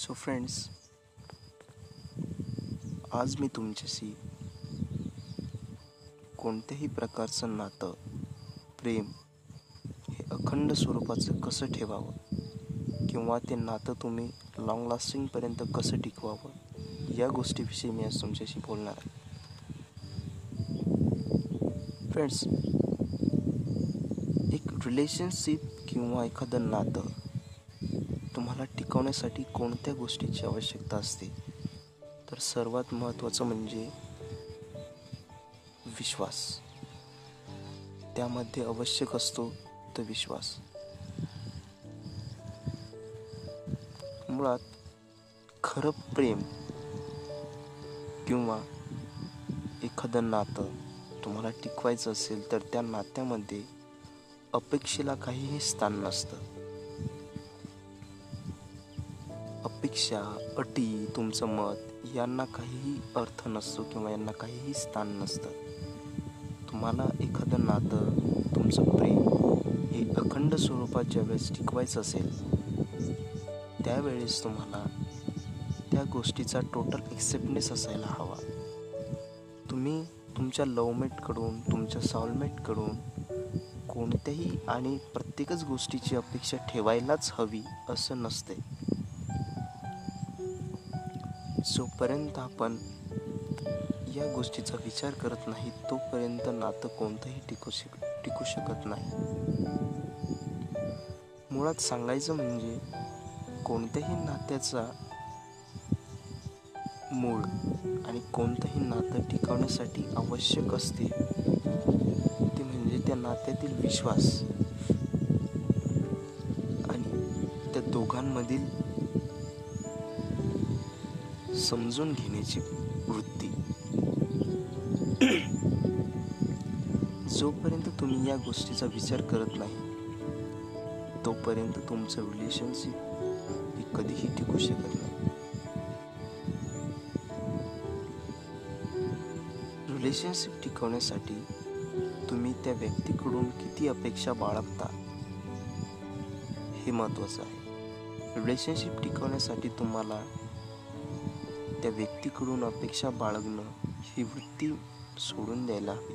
So friends आज मी तुमच्याशी कोणत्याही प्रकारचं नातं प्रेम हे अखंड स्वरूपाचं कसं ठेवावं? किंवा ते नातं तुम्ही लाँग लास्टिंगपर्यंत कसं टिकवावं? या गोष्टीविषयी मी आज तुमच्याशी बोलणार आहे. फ्रेंड्स एक रिलेशनशिप किंवा एखादं नातं तुम्हाला टिकवण्यासाठी कोणत्या गोष्टीची आवश्यकता असते? तर सर्वात महत्त्वाचं म्हणजे विश्वास. त्यामध्ये आवश्यक असतो तो विश्वास. मुळात खरं प्रेम किंवा एखादं नातं तुम्हाला टिकवायचं असेल तर त्या नात्यामध्ये अपेक्षेला काहीही स्थान नसतं. अपेक्षा अटी तुमचं मत यांना काहीही अर्थ नसतो किंवा यांना काहीही स्थान नसतं. तुम्हाला एखादं नातं तुमचं प्रेम हे अखंड स्वरूपात ज्यावेळेस टिकवायचं असेल त्यावेळेस तुम्हाला त्या गोष्टीचा टोटल एक्सेप्टनेस असायला हवा. तुम्ही तुमच्या लवमेटकडून तुमच्या सॉलमेटकडून कोणत्याही आणि प्रत्येकच गोष्टीची अपेक्षा ठेवायलाच हवी असं नसते. जोपर्यंत आपण या गोष्टीचा विचार करत नाही तोपर्यंत नातं कोणतंही टिकू शक टिकू शकत नाही. मुळात सांगायचं म्हणजे कोणत्याही नात्याचा मूळ आणि कोणतंही नातं टिकवण्यासाठी आवश्यक असते ते म्हणजे त्या नात्यातील विश्वास. आणि त्या दोघांमधील समजून घेण्याची वृत्ती. जोपर्यंत तुम्ही या गोष्टीचा विचार करत नाही तोपर्यंत तुमचं रिलेशनशिप हे कधीही टिकू शकत नाही. रिलेशनशिप टिकवण्यासाठी तुम्ही त्या व्यक्तीकडून किती अपेक्षा बाळगता हे महत्त्वाचं आहे. रिलेशनशिप टिकवण्यासाठी तुम्हाला त्या व्यक्तीकडून अपेक्षा बाळगणं ही वृत्ती सोडून द्यायला हवी.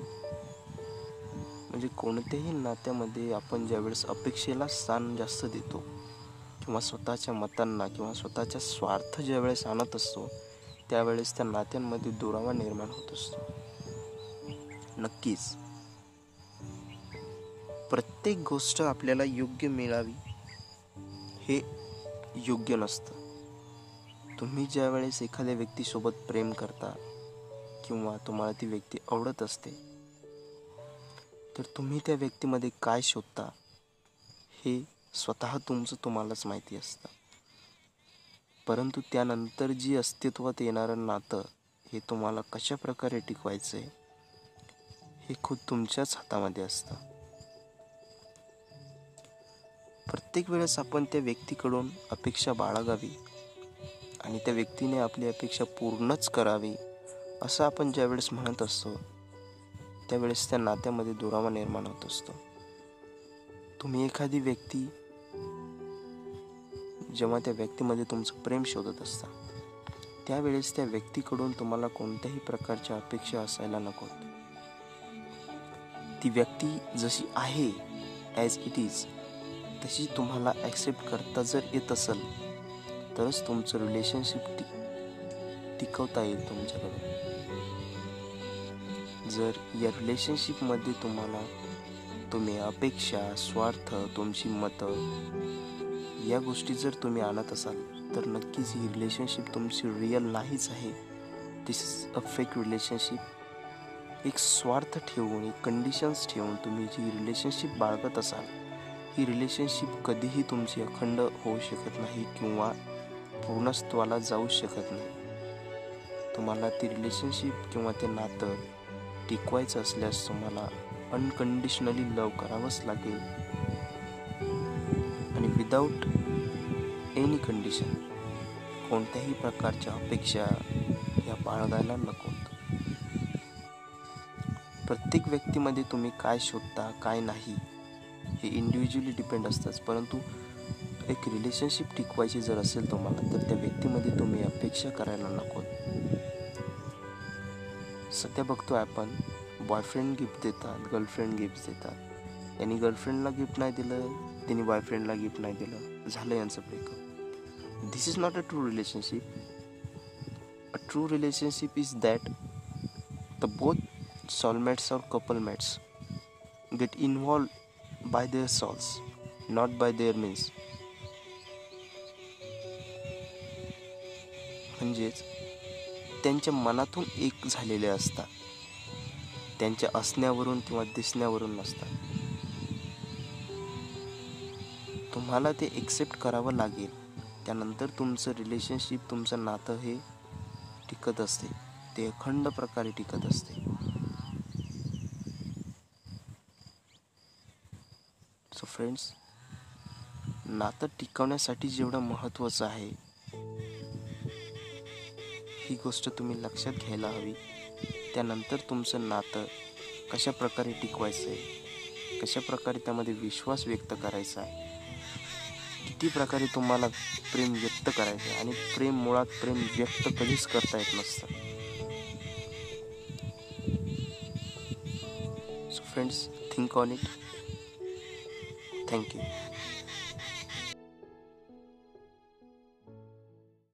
म्हणजे कोणत्याही नात्यामध्ये आपण ज्यावेळेस अपेक्षेला स्थान जास्त देतो किंवा स्वतःच्या मतांना किंवा स्वतःच्या स्वार्थ ज्यावेळेस आणत असतो त्यावेळेस त्या नात्यांमध्ये दुरावा निर्माण होत असतो. नक्कीच. प्रत्येक गोष्ट आपल्याला योग्य मिळावी हे योग्य नसतं. तुम्ही ज्या वेळेस एखाद्या व्यक्तीसोबत प्रेम करता किंवा तुम्हाला ती व्यक्ती आवडत असते तर तुम्ही त्या व्यक्तीमध्ये काय शोधता हे स्वतः तुमचं तुम्हालाच माहिती असतं. परंतु त्यानंतर जी अस्तित्वात येणारं नातं हे तुम्हाला कशा प्रकारे टिकवायचं आहे हे खुद तुमच्याच हातामध्ये असतं. प्रत्येक वेळेस आपण त्या व्यक्तीकडून अपेक्षा बाळगावी आणि त्या व्यक्तीने आपली अपेक्षा पूर्णच करावी असं आपण ज्यावेळेस म्हणत असतो त्यावेळेस त्या नात्यामध्ये दुरावा निर्माण होत असतो. तुम्ही एखादी व्यक्ती जेव्हा त्या व्यक्तीमध्ये तुमचं प्रेम शोधत असता त्यावेळेस त्या व्यक्तीकडून तुम्हाला कोणत्याही प्रकारच्या अपेक्षा असायला नकोत ती व्यक्ती जशी आहे ॲज इट इज तशी तुम्हाला ॲक्सेप्ट करता जर येत असेल तरच तुमचं रिलेशनशिप टिक टिकवता येईल तुमच्याकडून. जर या रिलेशनशिपमध्ये तुम्हाला तुम्ही अपेक्षा स्वार्थ तुमची मतं या गोष्टी जर तुम्ही आणत असाल तर नक्कीच ही रिलेशनशिप तुमची रिअल नाहीच आहे. This is a fake relationship एक स्वार्थ ठेवून एक कंडिशन्स ठेवून तुम्ही जी रिलेशनशिप बाळगत असाल ही रिलेशनशिप कधीही तुमची अखंड होऊ शकत नाही किंवा पूर्णत्वाला जाऊ शकत नाही. तुम्हाला ती रिलेशनशिप किंवा ते नातं टिकवायचं असल्यास तुम्हाला अनकंडिशनली लव करावंच लागेल. आणि विदाऊट एनी कंडिशन कोणत्याही प्रकारच्या अपेक्षा या बाळगायला नकोत प्रत्येक व्यक्तीमध्ये तुम्ही काय शोधता काय नाही हे इंडिव्हिज्युअली डिपेंड असतंच. परंतु एक रिलेशनशिप टिकवायची जर असेल तुम्हाला तर त्या व्यक्तीमध्ये तुम्ही अपेक्षा करायला नको. सध्या बघतोय आपण बॉयफ्रेंड गिफ्ट देतात गर्लफ्रेंड गिफ्ट देतात. यांनी गर्लफ्रेंडला गिफ्ट नाही दिलं त्यांनी बॉयफ्रेंडला गिफ्ट नाही दिलं. झालं यांचं breakup this is not a true relationship a true relationship is that the both soulmates couple mates get involve by their souls not by their means म्हणजेच त्यांच्या मनातून एक झालेले असतात. त्यांच्या असण्यावरून किंवा दिसण्यावरून नसतात. तुम्हाला ते एक्सेप्ट करावं लागेल. त्यानंतर तुमचं रिलेशनशिप तुमचं नातं हे टिकत असते. ते अखंड प्रकारे टिकत असते. सो फ्रेंड्स नातं टिकवण्यासाठी जेवढं महत्त्वाचं आहे ही गोष्ट तुम्ही लक्षात घ्यायला हवी. त्यानंतर तुमचं नातं कशा प्रकारे टिकवायचं आहे? कशा प्रकारे त्यामध्ये विश्वास व्यक्त करायचा आहे? किती प्रकारे तुम्हाला प्रेम व्यक्त करायचं आहे? आणि प्रेम मुळात प्रेम व्यक्त कधीच करता येत नसतं. So friends think on it thank you